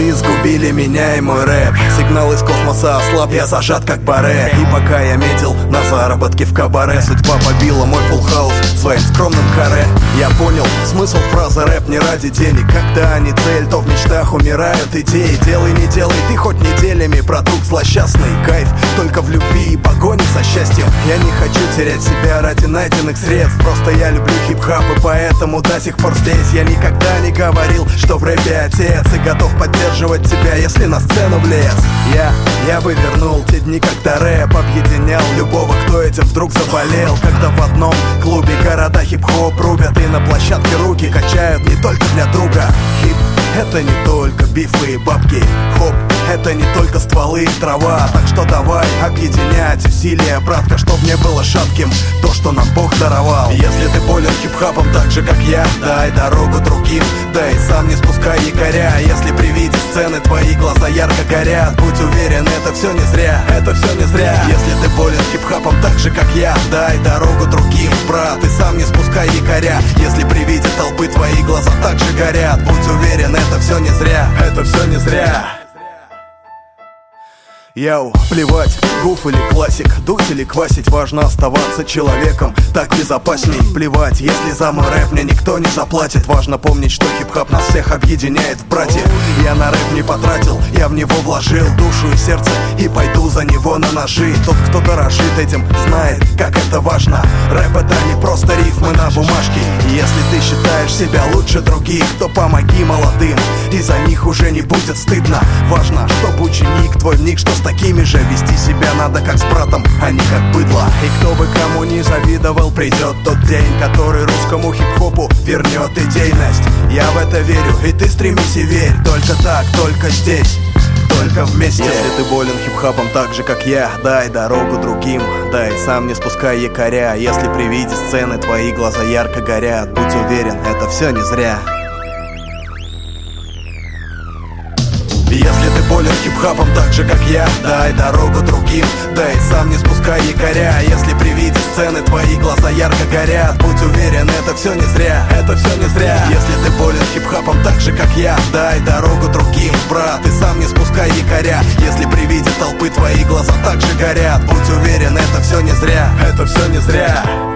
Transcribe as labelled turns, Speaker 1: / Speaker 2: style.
Speaker 1: Francisco меняй мой рэп. Сигнал из космоса ослаб, я зажат как барре. И пока я метил на заработки в кабаре Судьба побила мой full house своим скромным каре. Я понял смысл фразы рэп не ради денег Когда они цель, то в мечтах умирают идеи. Делай, не делай, ты хоть неделями. Продукт злосчастный Кайф только в любви и погоне за счастьем. Я не хочу терять себя ради найденных средств. Просто я люблю хип-хоп и поэтому до сих пор здесь. Я никогда не говорил, что в рэпе отец И готов поддерживать тебя, если на сцену влез. Я, я бы вернул те дни, когда рэп объединял Любого, кто этим вдруг заболел. Когда в одном клубе города хип-хоп рубят И на площадке руки качают не только для друга. Хип это не только бифы и бабки. Хоп, это не только стволы и трава. Так что давай усилия, братка Чтоб не было шатким. То, что нам Бог даровал. Если ты болен хип-хопом так же, как я Дай дорогу другим, да и сам не спускай якоря Если при виде сцены твои глаза ярко горят Будь уверен, это все не зря, это все не зря. Если ты болен хип-хопом так же, как я Дай дорогу другим, брат, и сам не спускай якоря Если при виде толпы твои глаза так же горят Будь уверен, это все не зря, это все не зря Яу, плевать, гуф или классик Дуть или квасить, важно оставаться человеком Так безопасней, плевать Если за мой рэп мне никто не заплатит. Важно помнить, что хип-хоп нас всех объединяет братья Я на рэп не потратил, я в него вложил Душу и сердце и пойду за него на ножи. Тот, кто дорожит этим, знает, как это важно. Рэп это не просто рифмы на бумажке. Если ты считаешь себя лучше других То помоги молодым, за них уже не будет стыдно. Важно, чтобы ученик твой вник, что с такими же Вести себя надо как с братом, а не как быдло. И кто бы кому не завидовал, придет тот день Который русскому хип-хопу вернет идейность. Я в это верю, и ты стремись и верь. Только так, только здесь только вместе. Если ты болен хип-хапом так же, как я Дай дорогу другим, дай сам не спускай якоря. Если при виде сцены твои глаза ярко горят Будь уверен, это все не зря болен хип-хапом так же, как я. Дай дорогу другим, дай сам не спускай якоря Если при виде сцены твои глаза ярко горят Будь уверен, это все не зря, это все не зря. Если ты болен хип-хапом так же, как я Дай дорогу другим, брат, и сам не спускай якоря Если при виде толпы твои глаза так же горят Будь уверен, это все не зря, это все не зря